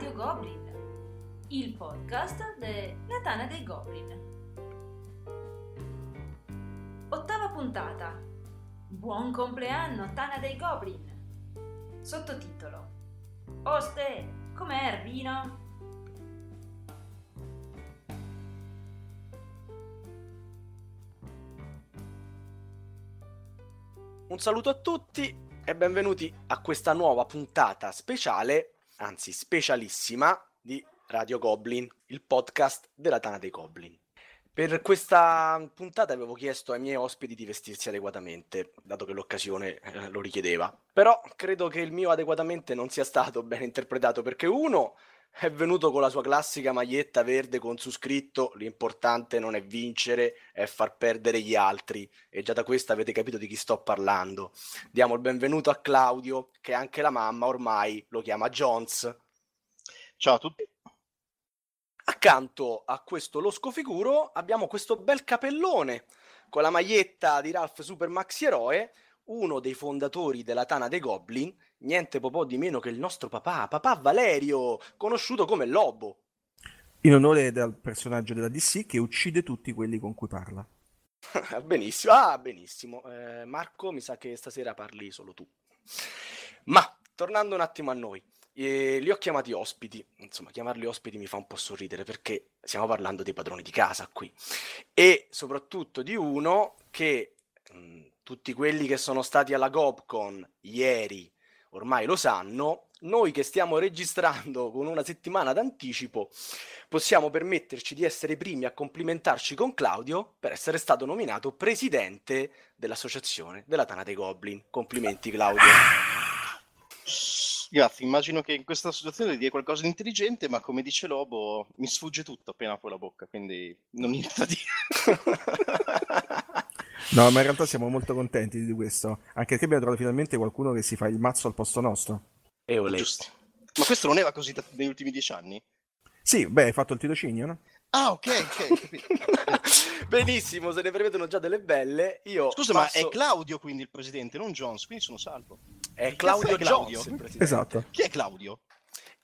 Radio Goblin, il podcast della Tana dei Goblin. Ottava puntata. Buon compleanno, Tana dei Goblin. Sottotitolo. Oste, com'è il? Un saluto a tutti e benvenuti a questa nuova puntata speciale, anzi specialissima, di Radio Goblin, il podcast della Tana dei Goblin. Per questa puntata avevo chiesto ai miei ospiti di vestirsi adeguatamente, dato che l'occasione eh, lo richiedeva. Però credo che il mio adeguatamente non sia stato ben interpretato perché uno è venuto con la sua classica maglietta verde con su scritto l'importante non è vincere, è far perdere gli altri. E già da questo avete capito di chi sto parlando. Diamo il benvenuto a Claudio, che anche la mamma ormai lo chiama Jones. Ciao a tutti. Accanto a questo losco figuro abbiamo questo bel capellone con la maglietta di Ralph Super Maxi Eroe, uno dei fondatori della Tana dei Goblin, niente po' di meno che il nostro papà, papà Valerio, conosciuto come Lobo. In onore del personaggio della DC che uccide tutti quelli con cui parla. benissimo, ah, benissimo. Eh, Marco, mi sa che stasera parli solo tu. Ma tornando un attimo a noi, eh, li ho chiamati ospiti. Insomma, chiamarli ospiti mi fa un po' sorridere perché stiamo parlando dei padroni di casa qui. E soprattutto di uno che mh, tutti quelli che sono stati alla Gobcon ieri ormai lo sanno, noi che stiamo registrando con una settimana d'anticipo possiamo permetterci di essere i primi a complimentarci con Claudio per essere stato nominato presidente dell'associazione della Tana dei Goblin. Complimenti Claudio. Grazie, immagino che in questa associazione dia qualcosa di intelligente, ma come dice Lobo, mi sfugge tutto appena apro la bocca, quindi non niente da dire. No, ma in realtà siamo molto contenti di questo, anche perché abbiamo trovato finalmente qualcuno che si fa il mazzo al posto nostro. E olè. Giusto. Ma questo non era così da- negli ultimi dieci anni? Sì, beh, hai fatto il tirocinio, no? Ah, ok, ok. Benissimo, se ne prevedono già delle belle. Io Scusa, ma passo- è Claudio quindi il presidente, non Jones, quindi sono salvo. è Claudio Claudio? Jones, il presidente. Esatto. Chi è Claudio?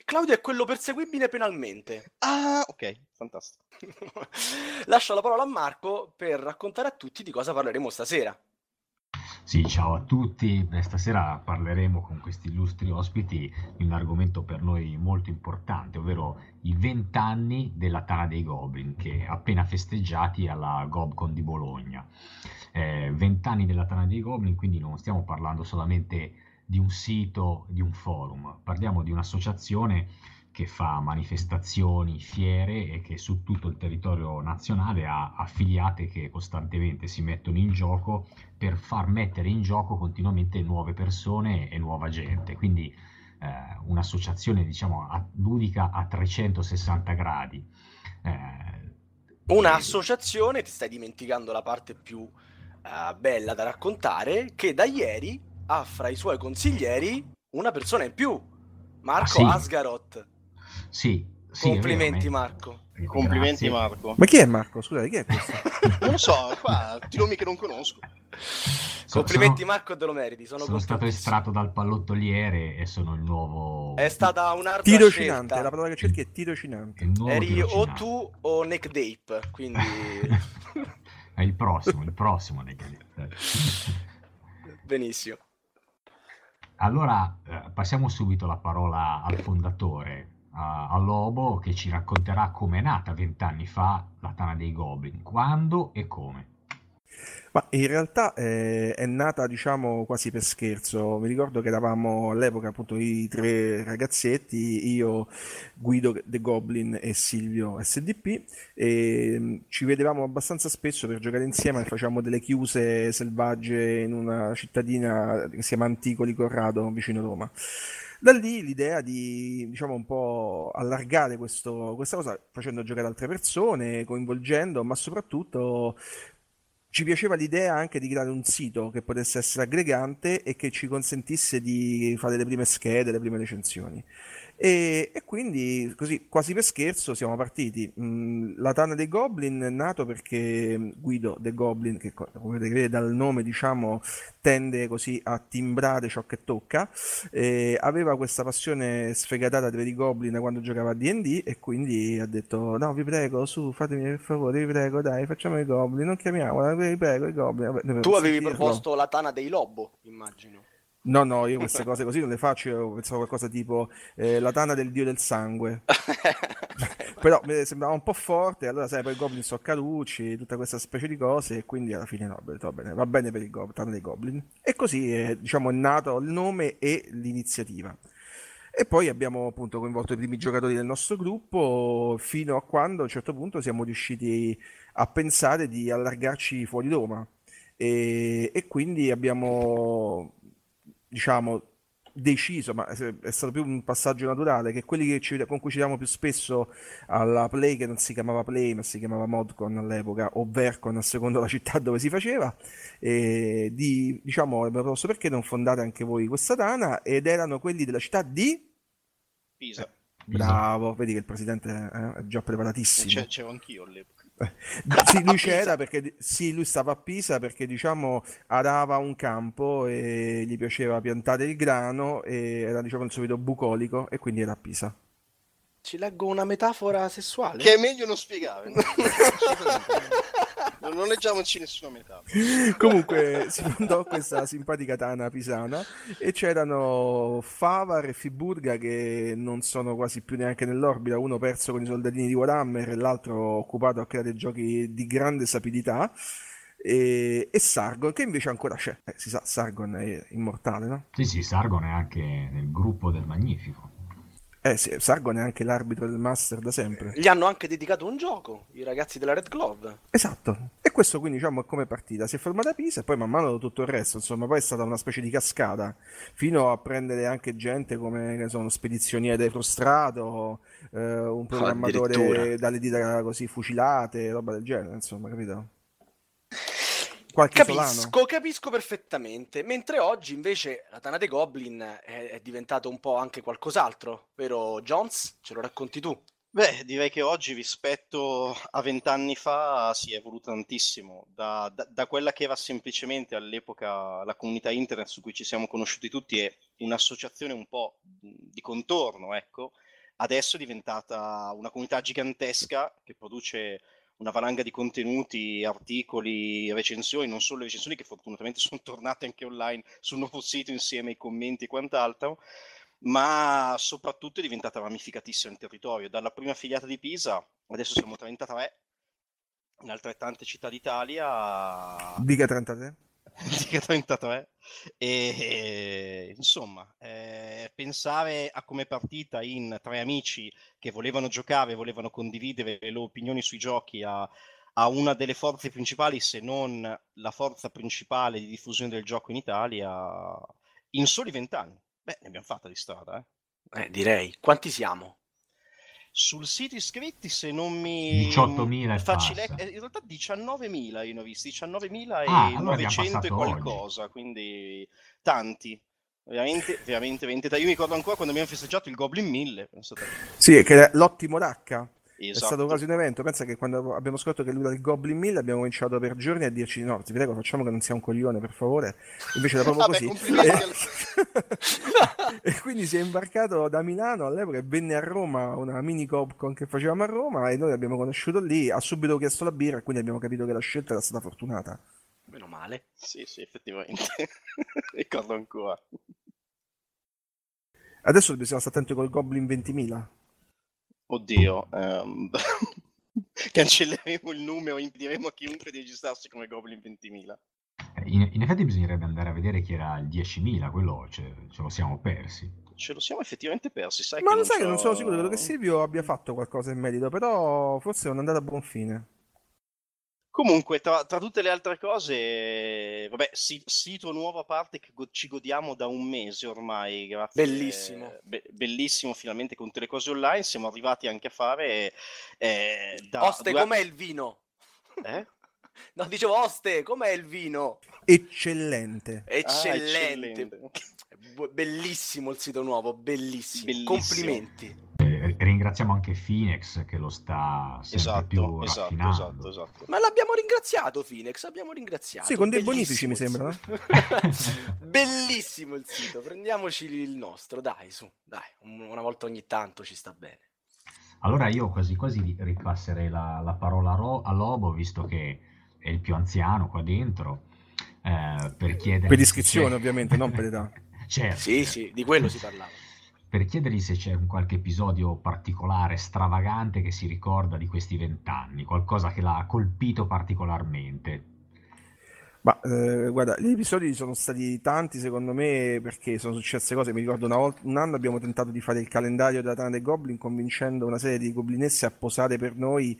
Claudio è quello perseguibile penalmente. Ah, ok, fantastico. Lascio la parola a Marco per raccontare a tutti di cosa parleremo stasera. Sì, ciao a tutti. Beh, stasera parleremo con questi illustri ospiti di un argomento per noi molto importante, ovvero i vent'anni della Tana dei Goblin, che appena festeggiati alla Gobcon di Bologna. Eh, Vent'anni della Tana dei Goblin, quindi non stiamo parlando solamente di un sito, di un forum, parliamo di un'associazione che fa manifestazioni, fiere e che su tutto il territorio nazionale ha affiliate che costantemente si mettono in gioco per far mettere in gioco continuamente nuove persone e nuova gente. Quindi eh, un'associazione diciamo a- ludica a 360 gradi. Eh, Un'associazione, ti stai dimenticando la parte più eh, bella da raccontare, che da ieri ha fra i suoi consiglieri una persona in più, Marco Ah, sì? Asgaroth. sì, sì, Complimenti ma- Marco. Complimenti Grazie. Marco. Ma chi è Marco? Scusate, chi è questo? Non lo so, qua ti nomi che non conosco. So- Complimenti sono- Marco, te lo meriti. Sono, Sono stato estratto dal pallottoliere e sono il nuovo... È stata un'ardua Tirocinante, scelta. la parola che cerchi è tirocinante. Eri o tirocinante. tu o Nick Dape, quindi È il prossimo, il prossimo. dai, dai. benissimo. Allora eh, passiamo subito la parola al fondatore, a, a Lobo, che ci racconterà come è nata vent'anni fa la Tana dei Goblin, quando e come. Ma in realtà eh, è nata, diciamo, quasi per scherzo. Mi ricordo che eravamo all'epoca appunto i tre ragazzetti, io, Guido The Goblin e Silvio SDP, e mm, ci vedevamo abbastanza spesso per giocare insieme, facevamo delle chiuse selvagge in una cittadina che si chiama Anticoli Corrado, vicino Roma. Da lì l'idea di, diciamo, un po' allargare questo- questa cosa facendo giocare altre persone, coinvolgendo, ma soprattutto ci piaceva l'idea anche di creare un sito che potesse essere aggregante e che ci consentisse di fare le prime schede, le prime recensioni. E, e quindi, così, quasi per scherzo, siamo partiti. Mm, la Tana dei Goblin è nato perché Guido The Goblin, che come potete vedere dal nome, diciamo, tende così a timbrare ciò che tocca, eh, aveva questa passione sfegatata per i Goblin quando giocava a D&D e quindi ha detto, no, vi prego, su, fatemi per favore, vi prego, dai, facciamo i Goblin, non chiamiamola, vi prego, i Goblin. Vabbè, tu avevi proposto la Tana dei Lobo, immagino. No, no, io queste cose così non le faccio, io pensavo qualcosa tipo eh, la tana del dio del sangue. Però mi sembrava un po' forte, allora sai, poi i goblin sono carucci, tutta questa specie di cose, e quindi alla fine no, va bene, va bene per il goblin, tana dei goblin. E così è, diciamo, è nato il nome e l'iniziativa. E poi abbiamo appunto coinvolto i primi giocatori del nostro gruppo fino a quando a un certo punto siamo riusciti a pensare di allargarci fuori Roma. E, e quindi abbiamo diciamo, deciso, ma è stato più un passaggio naturale, che quelli che ci, con cui ci diamo più spesso alla Play, che non si chiamava Play, ma si chiamava Modcon all'epoca, o Vercon a seconda della città dove si faceva, e di, diciamo, abbiamo proposto perché non fondate anche voi questa Tana, ed erano quelli della città di... Pisa. Eh, bravo, vedi che il presidente eh, è già preparatissimo. C'è, c'ero anch'io all'epoca. sì, lui c'era perché sì, lui stava a Pisa perché diciamo arava un campo e gli piaceva piantare il grano e era diciamo il solito bucolico e quindi era a Pisa. Ci leggo una metafora sessuale. Che è meglio non spiegare. non leggiamoci nessuna metafora. Comunque si fondò questa simpatica tana pisana e c'erano Favar e Fiburga che non sono quasi più neanche nell'orbita, uno perso con i soldatini di Warhammer e l'altro occupato a creare giochi di grande sapidità. E, e, Sargon che invece ancora c'è. Eh, si sa, Sargon è immortale, no? Sì, sì, Sargon è anche nel gruppo del Magnifico. Eh sì, Sargon è anche l'arbitro del Master da sempre. Gli hanno anche dedicato un gioco, i ragazzi della Red Glove. Esatto. E questo quindi diciamo è come partita. Si è formata a Pisa e poi man mano tutto il resto, insomma, poi è stata una specie di cascata, fino a prendere anche gente come, che sono, spedizioniere frustrato, eh, un programmatore dalle dita così fucilate, roba del genere, insomma, capito? Qualche capisco, solano. Capisco perfettamente. Mentre oggi invece la Tana dei Goblin è, è diventato un po' anche qualcos'altro, vero Jones? Ce lo racconti tu? Beh, direi che oggi rispetto a vent'anni fa si è evoluto tantissimo, da, da, da, quella che era semplicemente all'epoca la comunità internet su cui ci siamo conosciuti tutti e un'associazione un po' di contorno, ecco, adesso è diventata una comunità gigantesca che produce una valanga di contenuti, articoli, recensioni, non solo le recensioni che fortunatamente sono tornate anche online sul nuovo sito insieme ai commenti e quant'altro, ma soprattutto è diventata ramificatissima il territorio. Dalla prima filiata di Pisa, adesso siamo 33, in altrettante città d'Italia. Dica 33. Dica 33. E insomma, eh, pensare a come partita in tre amici che volevano giocare, volevano condividere le loro opinioni sui giochi a, a una delle forze principali, se non la forza principale di diffusione del gioco in Italia, in soli vent'anni. Beh, ne abbiamo fatta di strada, eh? eh direi. Quanti siamo? Sul sito iscritti se non mi 18.000 facile eh, in realtà 19.000 io ne ho visti 19.900 ah, allora e qualcosa oggi. quindi tanti veramente veramente veramente io mi ricordo ancora quando abbiamo festeggiato il Goblin 1000 pensate. sì che è l'ottimo Racca Esatto. È stato quasi un evento. Pensa che quando abbiamo scoperto che lui era il Goblin Mill abbiamo cominciato per giorni a dirci: No, ti prego, facciamo che non sia un coglione, per favore. Invece era proprio così. E... e... quindi si è imbarcato da Milano all'epoca e venne a Roma una mini Copcon che facevamo a Roma e noi l'abbiamo conosciuto lì. Ha subito chiesto la birra quindi abbiamo capito che la scelta era stata fortunata. Meno male. Sì, sì, effettivamente. Ricordo ancora. Adesso dobbiamo stare attenti col Goblin 20.000. Oddio, ehm, cancelleremo il numero, impediremo a chiunque di registrarsi come Goblin 20.000. In, in, effetti bisognerebbe andare a vedere chi era il 10.000, quello ce, ce, lo siamo persi. Ce lo siamo effettivamente persi, sai Ma lo sai che non sono sicuro, credo che Silvio abbia fatto qualcosa in merito, però forse non è andato a buon fine. Comunque, tra, tra, tutte le altre cose, vabbè, si, sito nuovo a parte che go- ci godiamo da un mese ormai. Grazie, bellissimo. be- bellissimo, finalmente con tutte le cose online. Siamo arrivati anche a fare. Eh, da, Oste, due... com'è il vino? Eh? No, dicevo, Oste, com'è il vino? Eccellente. Eccellente. Ah, eccellente. bellissimo il sito nuovo, bellissimo. bellissimo. Complimenti. Ringraziamo anche Phoenix che lo sta sempre esatto, più esatto, raffinando. Esatto, esatto. Ma l'abbiamo ringraziato Phoenix, abbiamo ringraziato. Sì, con dei bonifici mi sembra. bellissimo il sito, prendiamoci il nostro, dai, su, dai, una volta ogni tanto ci sta bene. Allora io quasi quasi ripasserei la, la parola a, Ro- a Lobo, visto che è il più anziano qua dentro, eh, per chiedere... Per iscrizione ovviamente, non per età. certo. Sì, sì, di quello si parlava. Per chiedergli se c'è un qualche episodio particolare, stravagante che si ricorda di questi vent'anni, qualcosa che l'ha colpito particolarmente. Ma eh, guarda, gli episodi sono stati tanti secondo me perché sono successe cose. Mi ricordo una volta, un anno abbiamo tentato di fare il calendario della Tana dei Goblin convincendo una serie di goblinesse a posare per noi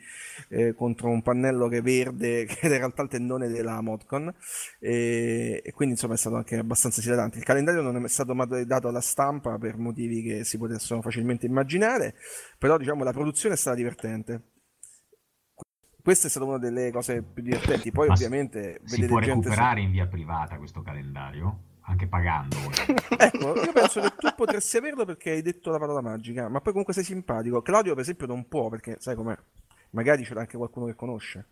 eh, contro un pannello che è verde, che in realtà il tendone della Modcon. E, e, quindi insomma è stato anche abbastanza esilarante. Il calendario non è stato mai dato alla stampa per motivi che si potessero facilmente immaginare, però diciamo la produzione è stata divertente questa è stata una delle cose più divertenti. Poi, Ma ovviamente, si può recuperare su... in via privata questo calendario? Anche pagando. ecco, io penso che tu potresti averlo perché hai detto la parola magica, ma poi comunque sei simpatico. Claudio, per esempio, non può perché sai com'è. Magari c'è anche qualcuno che conosce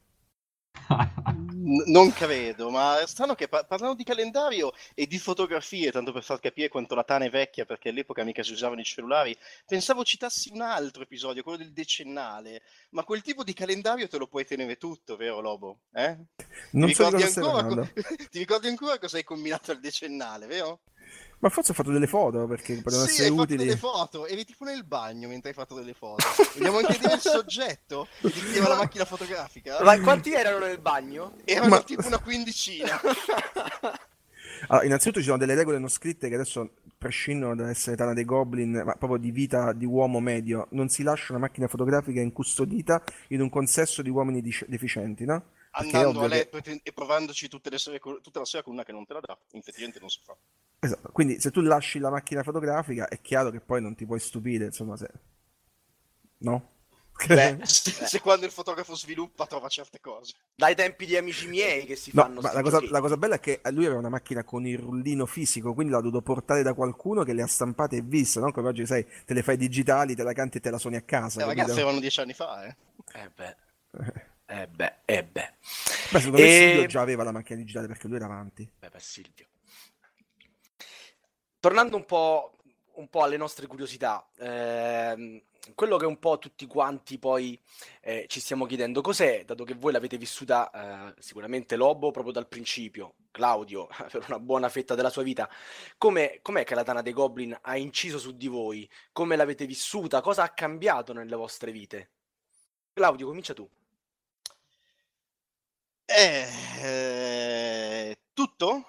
non credo, ma è strano che par- parlando di calendario e di fotografie, tanto per far capire quanto la Tana è vecchia, perché all'epoca mica si usavano i cellulari, pensavo citassi un altro episodio, quello del decennale, ma quel tipo di calendario te lo puoi tenere tutto, vero Lobo? Eh? Non ti, ricordi ancora, co- ti ricordi ancora cosa hai combinato al decennale, vero? Ma forse ho fatto delle foto perché potevano sì, essere hai utili. delle foto, eri tipo nel bagno mentre hai fatto delle foto. Vogliamo anche dire il soggetto che ti chiedeva la macchina fotografica? Ma quanti erano nel bagno? Erano Ma... tipo una quindicina. allora, innanzitutto ci sono delle regole non scritte che adesso prescindono dall'essere tana dei goblin, ma proprio di vita di uomo medio. Non si lascia una macchina fotografica incustodita in un consesso di uomini deficienti, no? Andando a letto che... e provandoci tutte le sere, tutta la sera con una che non te la dà, effettivamente non si fa. Esatto. Quindi se tu lasci la macchina fotografica è chiaro che poi non ti puoi stupire, insomma, se... No? Beh, se, se, quando il fotografo sviluppa trova certe cose. Dai tempi di amici miei che si no, fanno... Ma la cosa, la cosa, bella è che lui aveva una macchina con il rullino fisico, quindi l'ha dovuto portare da qualcuno che le ha stampate e viste, no? Come oggi sai, te le fai digitali, te la canti e te la suoni a casa. Eh, ragazzi, erano dieci anni fa, eh. Eh beh. Eh beh, eh beh. Beh, secondo me Silvio già aveva la macchina digitale perché lui era avanti. Beh, beh Silvio tornando un po', un po', alle nostre curiosità, ehm, quello che un po' tutti quanti poi eh, ci stiamo chiedendo, cos'è, dato che voi l'avete vissuta eh, sicuramente Lobo proprio dal principio, Claudio per una buona fetta della sua vita, com'è, com'è che la Tana dei Goblin ha inciso su di voi? Come l'avete vissuta? Cosa ha cambiato nelle vostre vite? Claudio, comincia tu. Eh, eh tutto?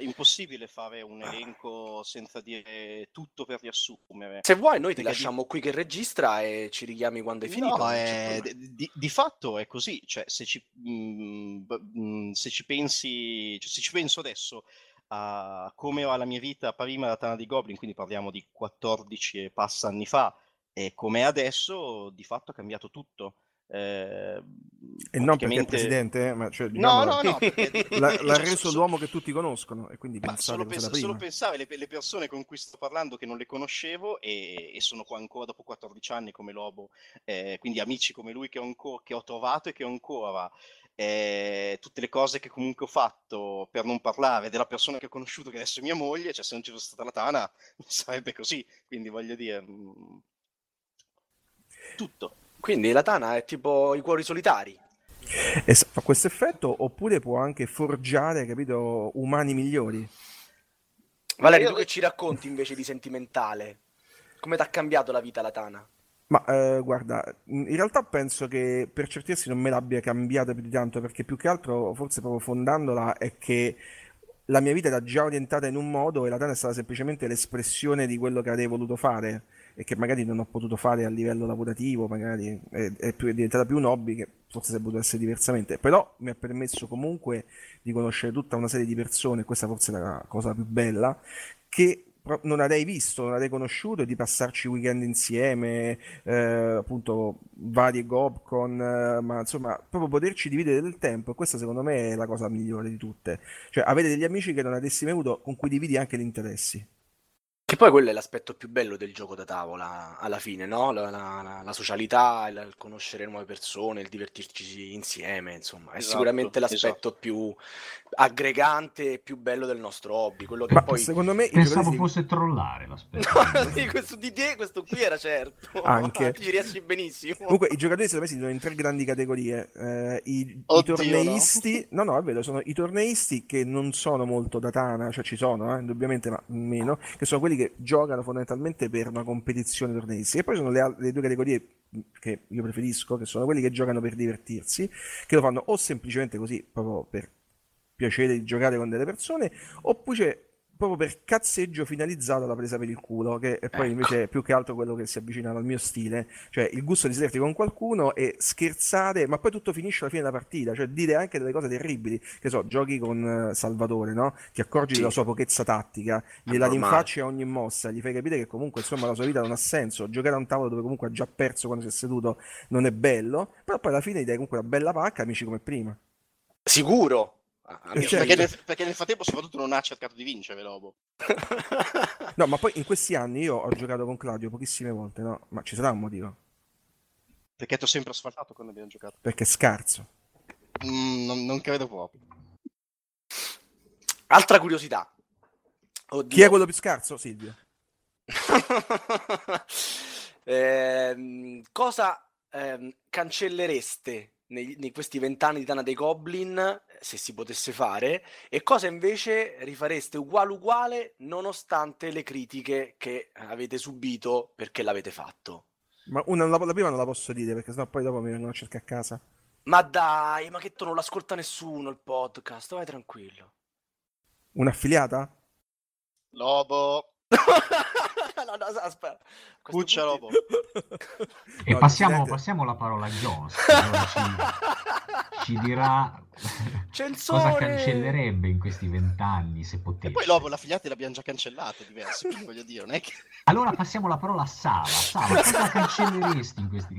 impossibile fare un elenco senza dire tutto per riassumere. Se vuoi, noi ti lasciamo di... qui che registra e ci richiami quando hai finito. No, è... di, di, fatto è così. Cioè, se ci, mh, mm, mm, se ci pensi, cioè, se ci penso adesso a come era la mia vita prima della Tana di Goblin, quindi parliamo di 14 e passa anni fa, e come adesso, di fatto ha cambiato tutto. Eh, e non perché è presidente, eh, ma cioè, diciamo, no, no, no, l'ha, l'ha reso so, l'uomo che tutti conoscono e quindi solo, pens- solo pensare le, le, persone con cui sto parlando che non le conoscevo e, e sono qua ancora dopo 14 anni come Lobo, eh, quindi amici come lui che ho, ancora, che ho trovato e che ho ancora. Eh, tutte le cose che comunque ho fatto per non parlare della persona che ho conosciuto che adesso è mia moglie, cioè se non ci fosse stata la Tana sarebbe così, quindi voglio dire mh, mm, tutto. Quindi la Tana è tipo i cuori solitari. E fa questo effetto oppure può anche forgiare, capito, umani migliori. Valerio, tu che ci racconti invece di sentimentale? Come ti ha cambiato la vita la Tana? Ma eh, guarda, in realtà penso che per certi versi non me l'abbia cambiata più di tanto, perché più che altro, forse proprio fondandola, è che la mia vita era già orientata in un modo e la Tana è stata semplicemente l'espressione di quello che avrei voluto fare e che magari non ho potuto fare a livello lavorativo, magari è, è, più, è diventata più un hobby che forse sarebbe potuto essere diversamente, però mi ha permesso comunque di conoscere tutta una serie di persone, questa forse è la cosa più bella, che non avrei visto, non avrei conosciuto, di passarci weekend insieme, eh, appunto varie Gobcon, eh, ma insomma proprio poterci dividere del tempo, e questa secondo me è la cosa migliore di tutte, cioè avere degli amici che non avresti mai avuto, con cui dividi anche gli interessi. Poi quello è l'aspetto più bello del gioco da tavola alla fine, no? La, la, la socialità, il, il, conoscere nuove persone, il divertirci insieme, insomma, è esatto, sicuramente l'aspetto esatto. più aggregante e più bello del nostro hobby. Quello che Ma poi... secondo me pensavo fosse trollare l'aspetto. No, sì, questo di te, questo qui era certo. Anche ci riesci benissimo. Comunque, i giocatori secondo me si dividono in tre grandi categorie: eh, i, Oddio, i, torneisti, no? no, no, è vero, sono i torneisti che non sono molto da Tana, cioè ci sono, eh, indubbiamente, ma meno, che sono quelli che giocano fondamentalmente per una competizione torneisti. E poi sono le, le due categorie che io preferisco, che sono quelli che giocano per divertirsi, che lo fanno o semplicemente così, proprio per piacere di giocare con delle persone, oppure proprio per cazzeggio finalizzato alla presa per il culo, che è poi ecco. invece è più che altro quello che si avvicina al mio stile, cioè il gusto di sederti con qualcuno e scherzare, ma poi tutto finisce alla fine della partita, cioè dire anche delle cose terribili, che so, giochi con Salvatore, no? Ti accorgi sì. della sua pochezza tattica, gliela rinfacci a ogni mossa, gli fai capire che comunque insomma la sua vita non ha senso, giocare a un tavolo dove comunque ha già perso quando si è seduto non è bello, però poi alla fine gli dai comunque una bella pacca, amici come prima. Sicuro, Amici, perché, nel, perché, nel, frattempo soprattutto non ha cercato di vincere Lobo. no, ma poi in questi anni io ho giocato con Claudio pochissime volte, no? Ma ci sarà un motivo. Perché ti ho sempre asfaltato quando abbiamo giocato. Perché è scarso. Mm, non, non, credo proprio. Altra curiosità. Oddio. Chi è quello più scarso, Silvio? eh, cosa eh, cancellereste nei, nei questi vent'anni di Tana dei Goblin, se si potesse fare, e cosa invece rifareste uguale uguale nonostante le critiche che avete subito perché l'avete fatto? Ma una, la, la prima non la posso dire perché sennò poi dopo mi vengono a cercare a casa. Ma dai, ma che tu non l'ascolta nessuno il podcast, vai tranquillo. Un'affiliata? Lobo. no, no, aspetta. Cuccia lobo. E no, passiamo, passiamo, la parola a Jones. ci, ci, dirà Censore! cosa cancellerebbe in questi vent'anni se potesse. E poi lobo, la figliata l'abbiamo già cancellata diverse, voglio dire, non è che... Allora passiamo la parola a Sava. Sava, cosa cancelleresti in questi...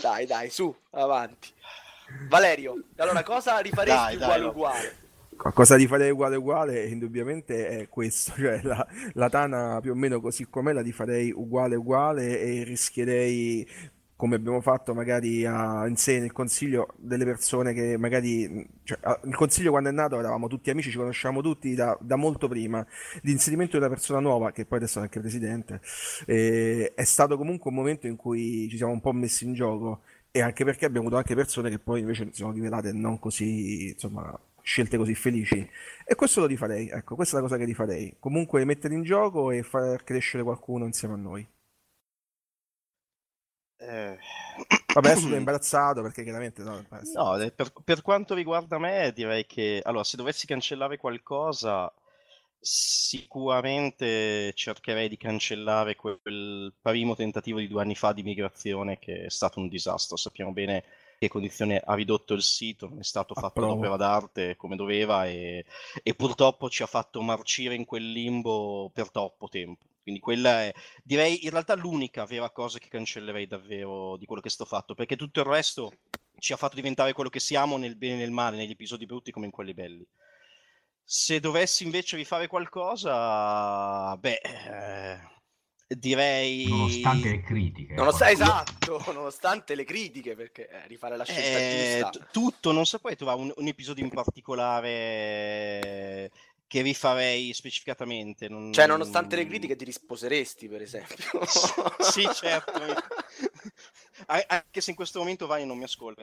Dai, dai, su, avanti. Valerio, allora cosa rifaresti dai, uguale dai, uguale? Qualcosa di fare uguale uguale indubbiamente è questo, cioè la, la, Tana più o meno così com'è la rifarei uguale uguale e rischierei come abbiamo fatto magari a, in sé nel consiglio delle persone che magari cioè, il consiglio quando è nato eravamo tutti amici, ci conosciamo tutti da, da molto prima. L'inserimento di una persona nuova che poi adesso è anche presidente eh, è stato comunque un momento in cui ci siamo un po' messi in gioco e anche perché abbiamo avuto anche persone che poi invece si sono rivelate non così insomma scelte così felici. E questo lo rifarei, ecco, questa è la cosa che rifarei. Comunque mettere in gioco e far crescere qualcuno insieme a noi. Eh... Vabbè, sono imbarazzato perché chiaramente no. no per, per, quanto riguarda me, direi che allora, se dovessi cancellare qualcosa, sicuramente cercherei di cancellare quel primo tentativo di due anni fa di migrazione che è stato un disastro. Sappiamo bene che condizione ha ridotto il sito, non è stato fatto Approvo. l'opera d'arte come doveva e, e, purtroppo ci ha fatto marcire in quel limbo per troppo tempo. Quindi quella è, direi, in realtà l'unica vera cosa che cancellerei davvero di quello che sto fatto, perché tutto il resto ci ha fatto diventare quello che siamo nel bene e nel male, negli episodi brutti come in quelli belli. Se dovessi invece rifare qualcosa, beh, eh, direi... Nonostante le critiche. Nonost- esatto, nonostante le critiche, perché eh, rifare la scelta eh, giusta. tutto, non saprei trovare un, un, episodio in particolare che rifarei specificatamente. Non... Cioè, nonostante le critiche ti risposeresti, per esempio. sì, certo. Anche se in questo momento Vai non mi ascolta.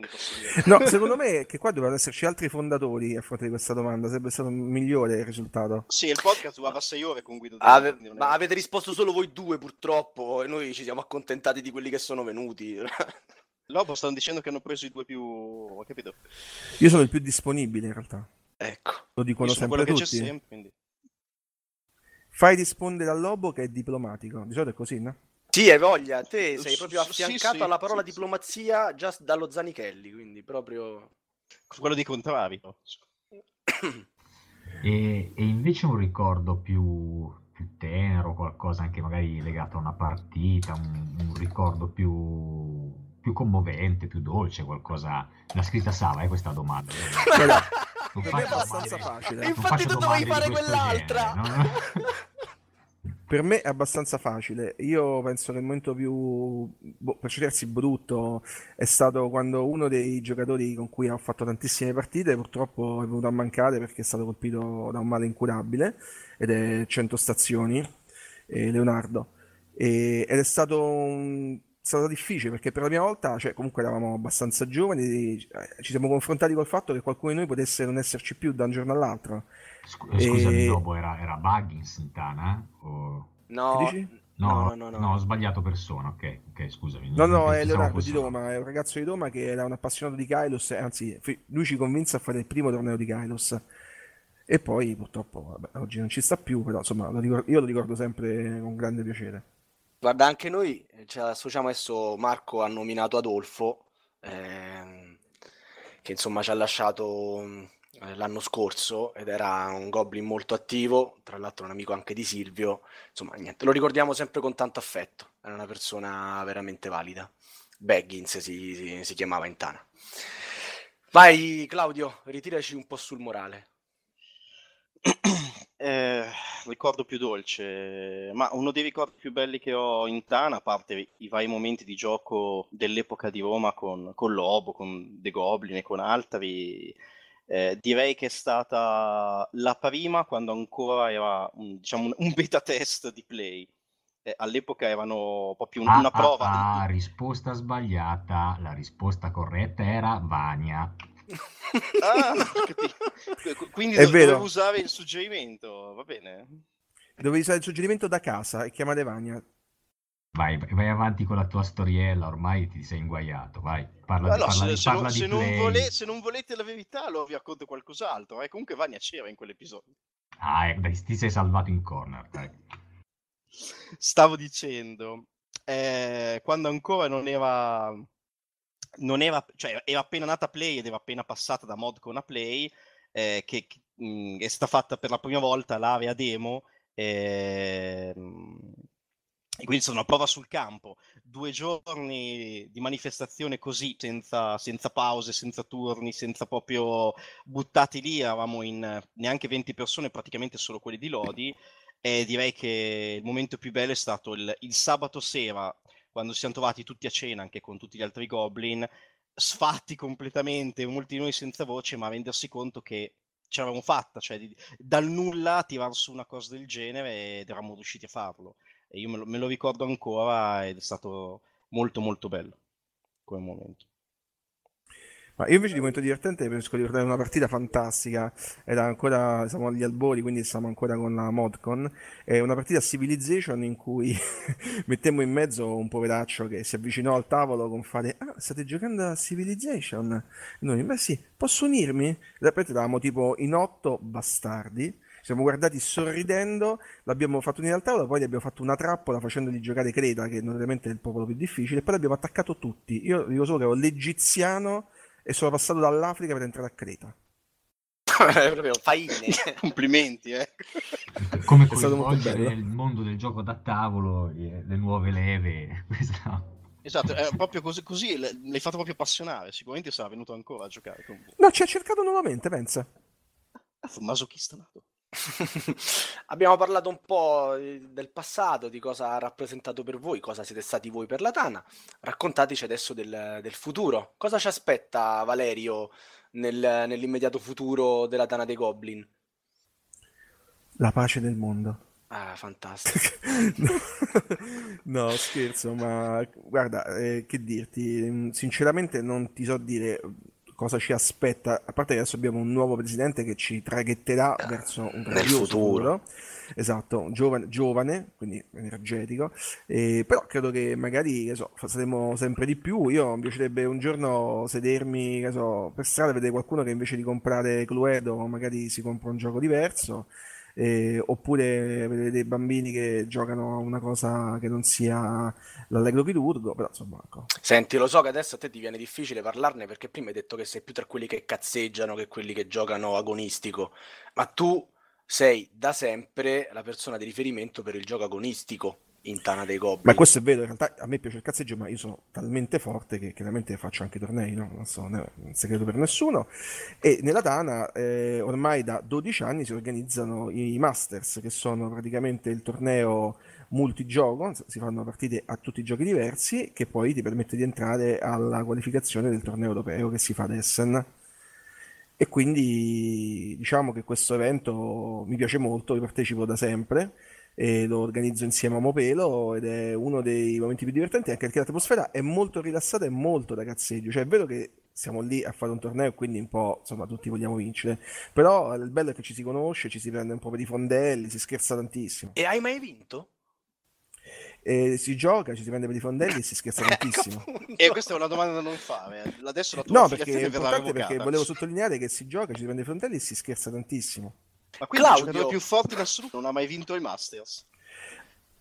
No, secondo me che qua dovrebbero esserci altri fondatori a fronte di questa domanda. Sarebbe stato migliore il risultato. Sì, il podcast durava 6 ore con Guido. Ave- ma è... avete risposto solo voi due, purtroppo. E noi ci siamo accontentati di quelli che sono venuti. Lobo stanno dicendo che hanno preso i due più. Ho capito. Io sono il più disponibile in realtà. Ecco. Lo dicono sempre tutti. Sempre, quindi... Fai rispondere al Lobo che è diplomatico. Di solito è così, no? Sì, hai voglia, te sei proprio affiancato sì, sì, alla parola sì, diplomazia già dallo Zanichelli, quindi proprio... Quello di contrario. e, e, invece un ricordo più, più, tenero, qualcosa anche magari legato a una partita, un, un ricordo più, più, commovente, più dolce, qualcosa... La scritta Sava è questa domanda. Non è abbastanza facile. non Infatti tu dovevi fare quell'altra. genere, no? Per me è abbastanza facile. Io penso che il momento più, boh, per certi versi brutto, è stato quando uno dei giocatori con cui ho fatto tantissime partite purtroppo è venuto a mancare perché è stato colpito da un male incurabile ed è 100 stazioni, eh, Leonardo. E- ed è stato, un- è stato difficile perché per la prima volta, cioè, comunque eravamo abbastanza giovani, eh, ci siamo confrontati col fatto che qualcuno di noi potesse non esserci più da un giorno all'altro. Scu- Scusami, E- Lobo, era, era Buggins in Tana? O... No? No, no, no, no. no, ho sbagliato persona, ok, ok, scusami. No, no, è Leonardo di Roma, è un ragazzo di Roma che era un appassionato di Kailos, anzi, lui ci convinse a fare il primo torneo di Kailos. E poi purtroppo, vabbè, oggi non ci sta più, però insomma, lo ricor- io lo ricordo sempre con grande piacere. Guarda, anche noi eh, ci associamo adesso, Marco ha nominato Adolfo, ehm, che insomma ci ha lasciato mh, eh, l'anno scorso ed era un goblin molto attivo, tra l'altro un amico anche di Silvio, insomma niente, lo ricordiamo sempre con tanto affetto, era una persona veramente valida. Baggins si, si- si chiamava in Tana. Vai Claudio, ritiraci un po' sul morale. Eh, ricordo più dolce, ma uno dei ricordi più belli che ho in Tana, a parte i vari momenti di gioco dell'epoca di Roma con, con Lobo, con The Goblin e con altri, eh, direi che è stata la prima quando ancora era un, diciamo, un, beta test di play. Eh, all'epoca erano proprio un- Ah, una ah, prova. ah, risposta sbagliata, la risposta corretta era Vania. Ah, Quindi È do- vero. dovevo usare il suggerimento, va bene? Dovevi usare il suggerimento da casa e chiamate Vania. Vai, vai avanti con la tua storiella, ormai ti sei inguaiato, vai, parla, di- parla se, di- non, parla di se non play. vole- se non volete la verità, lo vi racconto qualcos'altro. Eh. Comunque Vania c'era in quell'episodio. Ah, dai, ti sei salvato in corner, dai. Stavo dicendo, eh, quando ancora non era, non era, cioè era appena nata Play ed era appena passata da Modcon a Play, eh, che, mh, è stata fatta per la prima volta l'area demo. ehm, e quindi stata una prova sul campo, due giorni di manifestazione così, senza, senza pause, senza turni, senza proprio buttati lì, eravamo in eh, neanche 20 persone, praticamente solo quelli di Lodi, e direi che il momento più bello è stato il, il sabato sera, quando ci siamo trovati tutti a cena, anche con tutti gli altri goblin, sfatti completamente, molti di noi senza voce, ma rendersi conto che ce l'avevamo fatta, cioè di- dal nulla tirar su una cosa del genere ed eravamo riusciti a farlo. E io me lo, me lo ricordo ancora ed è stato molto molto bello quel momento. Ma io invece di momento divertente a ricordare una partita fantastica, era ancora, siamo agli albori, quindi stiamo ancora con la Modcon, è una partita Civilization in cui mettemmo in mezzo un poveraccio che si avvicinò al tavolo con fare Ah, state giocando a Civilization? E noi, beh sì, posso unirmi? E repente eravamo tipo in otto bastardi, ci siamo guardati sorridendo, l'abbiamo fatto unire al tavolo, poi gli abbiamo fatto una trappola facendogli giocare Creta, che notoriamente è il popolo più difficile, e poi l'abbiamo attaccato tutti. Io dico solo che ero l'egiziano e sono passato dall'Africa per entrare a Creta. È proprio faine. Complimenti, eh. Come È stato molto bello. il mondo del gioco da tavolo, eh, le nuove leve, questa... Esatto, è proprio così, così l'hai fatto proprio appassionare, sicuramente sarà venuto ancora a giocare con voi. No, ci ha cercato nuovamente, pensa. Ah, fu masochista nato. Abbiamo parlato un po' eh, del passato, di cosa ha rappresentato per voi, cosa siete stati voi per la Tana. Raccontateci adesso del, del futuro. Cosa ci aspetta Valerio nel- nell'immediato futuro della Tana dei Goblin? La pace del mondo. Ah, fantastico. No, scherzo, ma guarda, eh, che dirti, mm, sinceramente non ti so dire cosa ci aspetta, a parte che adesso abbiamo un nuovo presidente che ci traghetterà verso un grandioso futuro. Esatto, giovane, giovane, quindi energetico, eh, però credo che magari, che so, saremo sempre di più. Io mi piacerebbe un giorno sedermi, so, per strada e vedere qualcuno che invece di comprare Cluedo magari si compra un gioco diverso, eh, oppure vedere dei bambini che giocano a una cosa che non sia l'allegro chirurgo, però insomma, ecco. Senti, lo so che adesso a te ti viene difficile parlarne perché prima hai detto che sei più tra quelli che cazzeggiano che quelli che giocano agonistico, ma tu sei da sempre la persona di riferimento per il gioco agonistico. In Tana dei Goblin. Ma questo è vero, in realtà a me piace il cazzeggio, ma io sono talmente forte che chiaramente faccio anche tornei, no? non so, non è un segreto per nessuno. E nella Tana eh, ormai da 12 anni si organizzano i Masters, che sono praticamente il torneo multigioco, si fanno partite a tutti i giochi diversi, che poi ti permette di entrare alla qualificazione del torneo europeo che si fa ad Essen. E quindi diciamo che questo evento mi piace molto, io partecipo da sempre e lo organizzo insieme a Mopelo ed è uno dei momenti più divertenti anche perché l'atmosfera è molto rilassata e molto da cazzeggio, cioè è vero che siamo lì a fare un torneo e quindi un po' insomma tutti vogliamo vincere, però il bello è che ci si conosce, ci si prende un po' per i fondelli, si scherza tantissimo. E hai mai vinto? E si gioca, ci si prende per i fondelli e si scherza Ecco, tantissimo. E questa è una domanda da non fare. Adesso la tua No, perché perché volevo sottolineare che si gioca, ci si prende i fondelli e si scherza tantissimo. Ma quindi il Claudio- giocatore più forte in assoluto non ha mai vinto il Masters.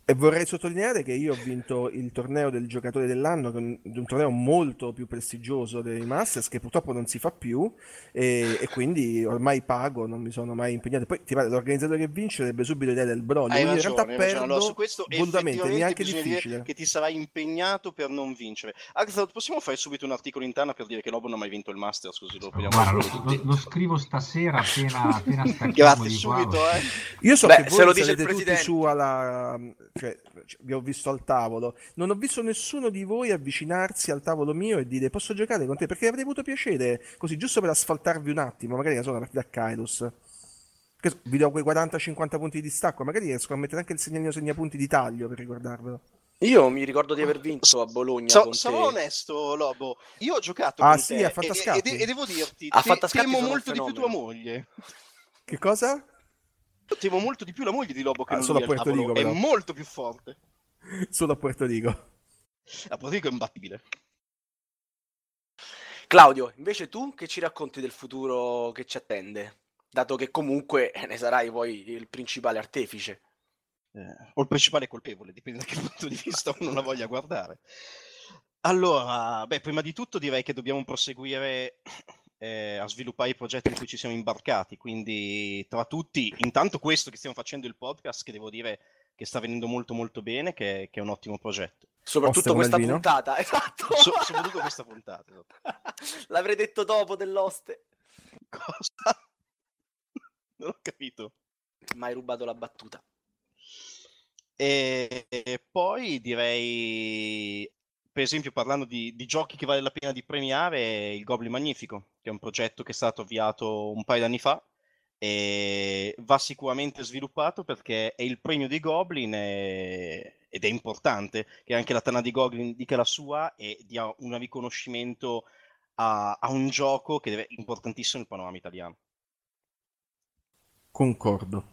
E vorrei sottolineare che io ho vinto il torneo del giocatore dell'anno, che è un, torneo molto più prestigioso dei Masters, che purtroppo non si fa più, e, e quindi ormai pago, non mi sono mai impegnato. Poi ti pare, l'organizzatore che vince avrebbe subito l'idea del broglio, Hai quindi in ragione, realtà ragione. perdo Allora, su questo volutamente, effettivamente neanche difficile. che ti sarai impegnato per non vincere. Axel, possiamo fare subito un articolo in Tana per dire che Lobo non ha mai vinto il Masters, così lo Guarda, lo, lo- lo scrivo stasera appena, appena Grazie subito, eh. Io so Beh, che se voi lo dice il tutti presidente. su alla... cioè, vi ho visto al tavolo. Non ho visto nessuno di voi avvicinarsi al tavolo mio e dire posso giocare con te? Perché avrei avuto piacere, così giusto per asfaltarvi un attimo, magari ne so, una partita a Kairos. Vi do quei 40-50 punti di distacco, magari riesco a mettere anche il segnalino segnapunti di taglio per ricordarvelo. Io mi ricordo di aver vinto a Bologna So- con sarò onesto, Lobo. Io ho giocato Ah, con sì, te a e, Fantascappi. e- e devo dirti, A te- temo sono molto di più tua moglie. Che cosa? Io temo molto di più la moglie di Lobo che Ah, non solo lui a Puerto. Rico, È molto più forte. Solo a Puerto Rico. A Puerto Rico è imbattibile. Claudio, invece tu che ci racconti del futuro che ci attende? Dato che comunque ne sarai poi il principale artefice. Eh, o il principale colpevole, dipende da che punto di vista uno la voglia guardare. Allora, beh, prima di tutto direi che dobbiamo proseguire eh, a sviluppare i progetti in cui ci siamo imbarcati, quindi tra tutti, intanto questo che stiamo facendo il podcast, che devo dire che sta venendo molto molto bene, che, che è un ottimo progetto. Soprattutto questa puntata, esatto. So- soprattutto questa puntata. esatto. L'avrei detto dopo dell'oste. Cosa? Non ho capito. Ma hai rubato la battuta. E, e poi direi, per esempio, parlando di, di giochi che vale la pena di premiare, il Goblin Magnifico, che è un progetto che è stato avviato un paio d'anni fa e va sicuramente sviluppato perché è il premio dei Goblin e- ed è importante che anche la Tana di Goblin dica la sua e dia un riconoscimento a, a un gioco che è importantissimo nel panorama italiano. Concordo.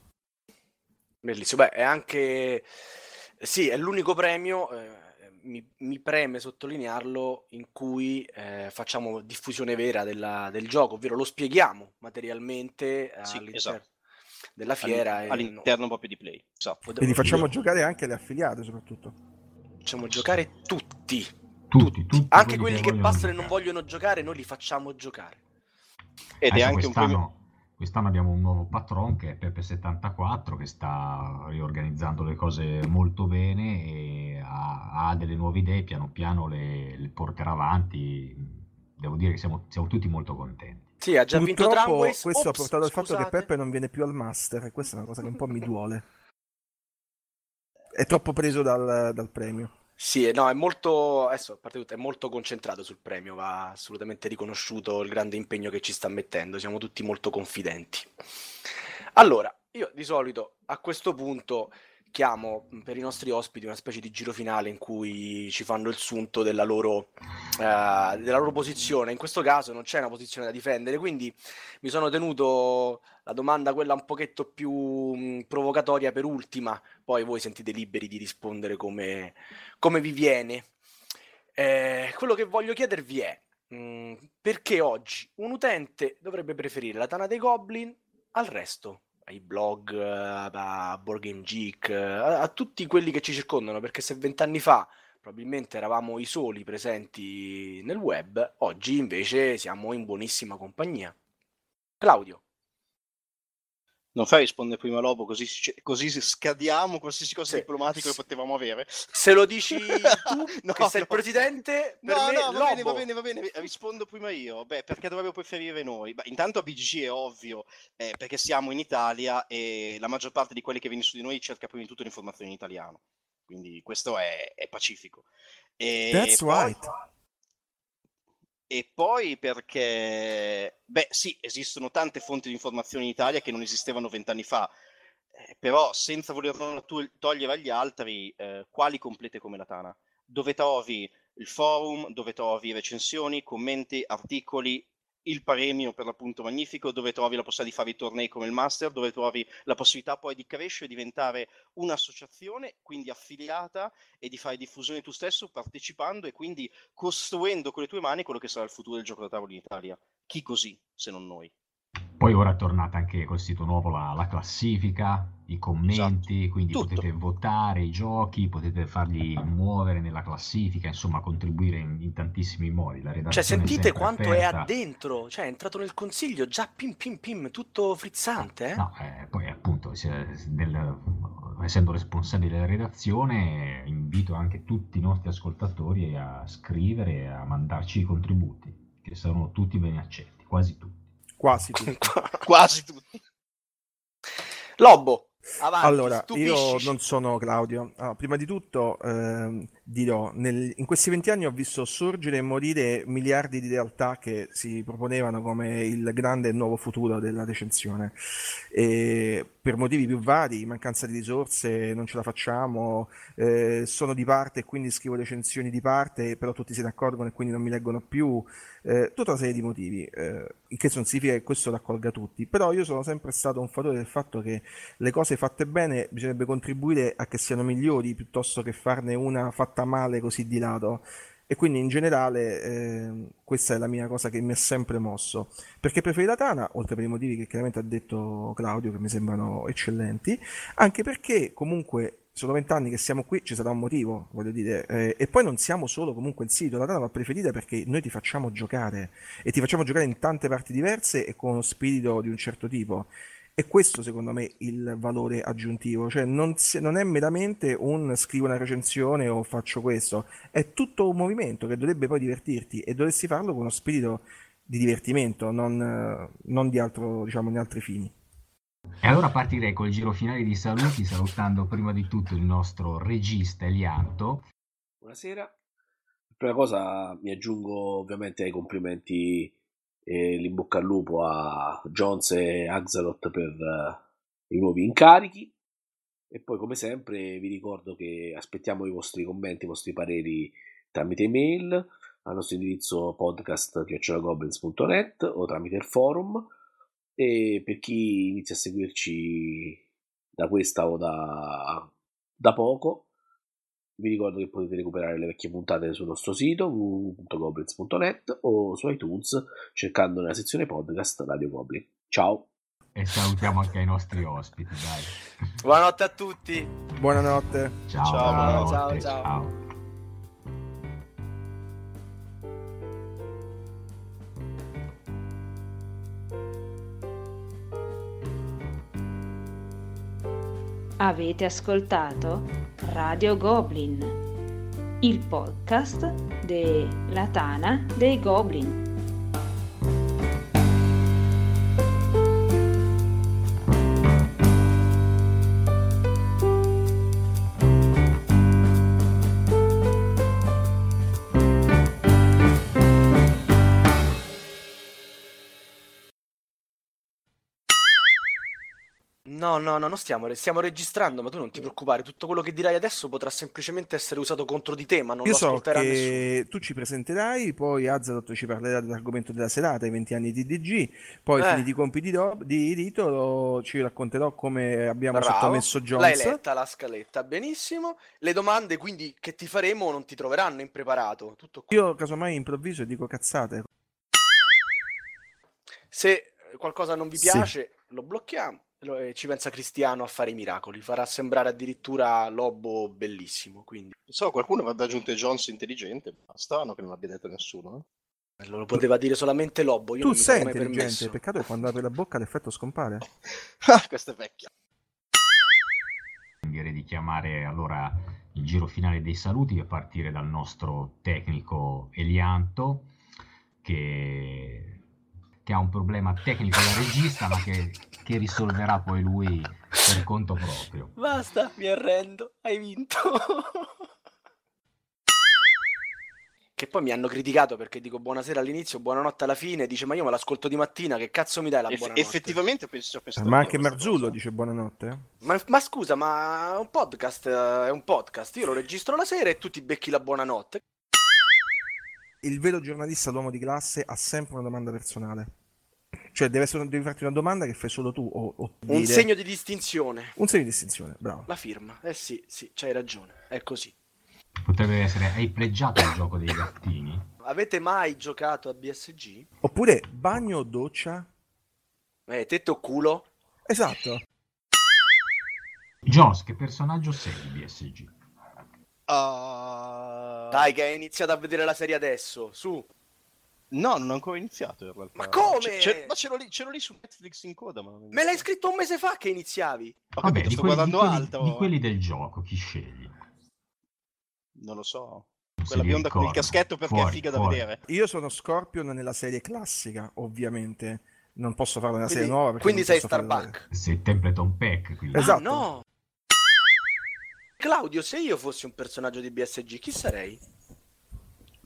Bellissimo. Beh, è anche... Sì, è l'unico premio, eh, mi, mi preme sottolinearlo, in cui eh, facciamo diffusione vera della- del gioco, ovvero lo spieghiamo materialmente Sì, all'interno esatto. della fiera. E all'interno proprio di Play. Esatto. E li facciamo giocare anche le affiliate soprattutto. Facciamo giocare tutti, Tutti, tutti anche quelli che passano e non vogliono giocare, noi li facciamo giocare. Ed è Adesso anche un premio... quest'anno, abbiamo un nuovo patron che è Pepe74 che sta riorganizzando le cose molto bene e ha, ha delle nuove idee, piano piano le, le porterà avanti. Devo dire che siamo, siamo tutti molto contenti. Sì, ha già vinto Purtroppo Tramways. questo ha Ops, portato al fatto che. Peppe non viene più al master e questa è una cosa che un po' mi duole. È troppo preso dal, dal premio. Sì, no, è molto, adesso, a parte tutto, è molto concentrato sul premio, va assolutamente riconosciuto il grande impegno che ci sta mettendo, siamo tutti molto confidenti. Allora, io di solito a questo punto chiamo mh, per i nostri ospiti una specie di giro finale in cui ci fanno il sunto della loro, eh, della loro posizione. In questo caso non c'è una posizione da difendere, quindi mi sono tenuto la domanda quella un pochetto più mh, provocatoria per ultima, poi voi sentite liberi di rispondere come, come vi viene. Eh, quello che voglio chiedervi è mh, perché oggi un utente dovrebbe preferire la Tana dei Goblin al resto, ai blog, eh, a Board Game Geek, eh, a, a tutti quelli che ci circondano, perché se vent'anni fa probabilmente eravamo i soli presenti nel web, oggi invece siamo in buonissima compagnia. Claudio. Non fai rispondere prima Lobo, così, così scadiamo qualsiasi cosa Sì. diplomatico che potevamo avere. Se lo dici tu, No, che sei il no. presidente, per No, me no, va bene, va bene, va bene, rispondo prima io. Beh, perché dovrebbero preferire noi? Beh, intanto a BGG è ovvio, eh, perché siamo in Italia e la maggior parte di quelli che viene su di noi cerca prima di tutto l'informazione in italiano. Quindi questo è, è pacifico. E That's poi- right. E poi perché, beh sì, esistono tante fonti di informazione in Italia che non esistevano vent'anni fa, eh, però senza voler to- togliere agli altri, eh, quali complete come la Tana? Dove trovi il forum, dove trovi recensioni, commenti, articoli, il premio per l'appunto magnifico, dove trovi la possibilità di fare i tornei come il Master, dove trovi la possibilità poi di crescere diventare un'associazione, quindi affiliata e di fare diffusione tu stesso partecipando e quindi costruendo con le tue mani quello che sarà il futuro del gioco da tavolo in Italia. Chi così, se non noi? Poi ora è tornata anche col sito nuovo la, la classifica, i commenti, Esatto. quindi Tutto. potete votare i giochi, potete farli muovere nella classifica, insomma contribuire in, in tantissimi modi. La Cioè, è sentite sempre quanto è aperta. addentro. Cioè, è entrato nel consiglio, già pim pim pim, tutto frizzante, eh? No, eh, poi appunto, nel- essendo responsabile della redazione, invito anche tutti i nostri ascoltatori a scrivere e a mandarci i contributi, che saranno tutti ben accetti, quasi tutti. Quasi tutti. Quasi tutti. Lobo, avanti, Allora, io stupiscici. non sono Claudio. Allora, prima di tutto ehm, dirò, nel- in questi vent'anni ho visto sorgere e morire miliardi di realtà che si proponevano come il grande e nuovo futuro della recensione. E per motivi più vari, mancanza di risorse, non ce la facciamo, eh, sono di parte e quindi scrivo recensioni di parte, però tutti se ne accorgono e quindi non mi leggono più. eh, tutta una serie di motivi, eh, il che non significa che questo raccolga tutti, però io sono sempre stato un fautore del fatto che le cose fatte bene bisognerebbe contribuire a che siano migliori piuttosto che farne una fatta male così di lato. E quindi in generale eh, questa è la mia cosa che mi ha sempre mosso. Perché preferisco la Tana, oltre per i motivi che chiaramente ha detto Claudio, che mi sembrano eccellenti, anche perché comunque sono vent'anni che siamo qui, ci sarà un motivo, voglio dire, eh, e poi non siamo solo comunque il sito, la Tana va preferita perché noi ti facciamo giocare e ti facciamo giocare in tante parti diverse e con uno spirito di un certo tipo. E questo secondo me il valore aggiuntivo, cioè non, si- non è meramente un scrivo una recensione o faccio questo, è tutto un movimento che dovrebbe poi divertirti e dovresti farlo con uno spirito di divertimento, non, non di altro, diciamo, di altri fini. E allora partirei col giro finale di saluti, salutando prima di tutto il nostro regista Elianto. Buonasera. Prima cosa mi aggiungo ovviamente ai complimenti e l'in bocca al lupo a Jones e Axelot per eh, i nuovi incarichi. E poi, come sempre, vi ricordo che aspettiamo i vostri commenti, i vostri pareri tramite email al nostro indirizzo podcast.goblins.net o tramite il forum. E per chi inizia a seguirci da questa o da, da poco, vi ricordo che potete recuperare le vecchie puntate sul nostro sito www.goblins.net o su iTunes cercando nella sezione podcast Radio Goblin. Ciao! E salutiamo anche i nostri ospiti, dai. Buonanotte a tutti. Buonanotte. Ciao, Ciao, buonanotte, ciao, ciao. Avete ascoltato Radio Goblin, il podcast della Tana dei Goblin. No, no, no, non stiamo, stiamo registrando, ma tu non ti preoccupare, tutto quello che dirai adesso potrà semplicemente essere usato contro di te, ma non Io lo so ascolterà nessuno. che tu ci presenterai, poi Azzarot ci parlerà dell'argomento della serata, i 20 anni di DG, poi Eh. finiti i compiti do- di Rito ci racconterò come abbiamo Bravo, sottomesso l'hai Jones. letta la scaletta, benissimo. Le domande quindi che ti faremo non ti troveranno impreparato, tutto qui. Io casomai improvviso e dico cazzate. Se qualcosa non vi Sì. piace, lo blocchiamo. Lo- e ci pensa Cristiano a fare i miracoli, farà sembrare addirittura Lobo bellissimo, quindi So, qualcuno avrebbe aggiunto Jones intelligente, ma strano che non abbia detto nessuno. eh. Lo poteva dire solamente Lobo. Io tu non sei intelligente, permesso. peccato che quando apri la bocca l'effetto scompare. Ah, questa è vecchia. Direi di chiamare allora il giro finale dei saluti a partire dal nostro tecnico Elianto che, che ha un problema tecnico da regista ma che, che risolverà poi lui per conto proprio. Basta, mi arrendo. Hai vinto. Che poi mi hanno criticato perché dico buonasera all'inizio, buonanotte alla fine. Dice, ma io me l'ascolto di mattina, che cazzo mi dai la Eff- buonanotte? effettivamente penso, ho pensato Ma anche Marzullo cosa. dice buonanotte. Ma, ma scusa, ma un podcast, eh, è un podcast. Io lo registro la sera e tu ti becchi la buonanotte. Il vero giornalista, l'uomo di classe, ha sempre una domanda personale. Cioè, deve, essere, devi farti una domanda che fai solo tu. O, o Un dire- segno di distinzione. un segno di distinzione, bravo. La firma. Eh sì, sì, c'hai ragione. È così. Potrebbe essere, hai pleggiato il gioco dei gattini? Avete mai giocato a BSG? Oppure bagno o doccia? Eh, tetto o culo? Esatto. Jones, che personaggio sei di BSG? Ah, Dai, che hai iniziato a vedere la serie adesso. Su. No, non ho ancora iniziato in realtà. Ma come? C'è- ma ce l'ho, lì, ce l'ho lì su Netflix in coda. Ma non- Me l'hai scritto un mese fa che iniziavi. Ho Vabbè, capito, di sto quelli, di, guardando quelli, alto. di quelli del gioco, chi scegli? Non lo so. Se Quella bionda con il caschetto perché è Fuori, figa da fuori. vedere. Io sono Scorpion nella serie classica, ovviamente. Non posso farla nella Quindi, serie nuova perché quindi non sei Starbuck. Sei Templeton Peck, quindi. Esatto. Ah, no. Claudio, se io fossi un personaggio di BSG, chi sarei?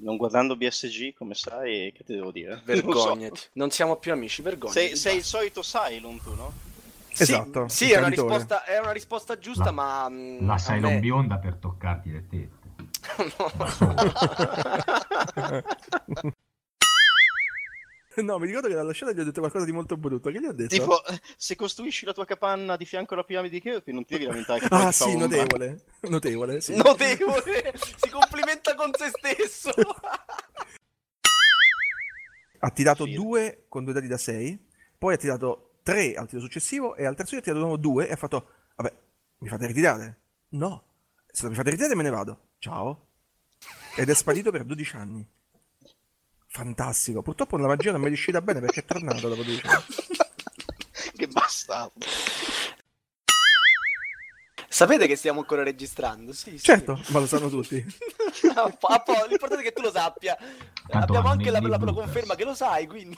Non guardando BSG, come sai, che ti devo dire? Non so. Vergognati. Non siamo più amici, vergognati. Sei, sei il solito Cylon tu, no? Sì, Esatto, Sì, il è una, risposta, è una risposta giusta, La- ma... La Cylon me- bionda per toccarti le tette. No, mi ricordo che dalla scena gli ho detto qualcosa di molto brutto. Che gli ho detto? tipo, se costruisci la tua capanna di fianco alla piramide di Cheopi, non ti devi lamentare che Ah, sì, notevole. Notevole, sì. Notevole! si complimenta con se stesso! Ha tirato due con due dadi da 6, poi ha tirato 3 al tiro successivo e al terzo giro ha tirato 2 e ha fatto, vabbè, mi fate ritirare? No, se non mi fate ritirare me ne vado. Ciao. Ed è sparito per 12 anni. Fantastico. Purtroppo la magia non mi è riuscita bene perché è tornato dopo 12 anni. che bastardo. Sapete che stiamo ancora registrando? Sì, sì. Certo, ma lo sanno tutti. Po- ah, po- L'importante è che tu lo sappia. Tanto Abbiamo anche la, la- la conferma che lo sai, quindi...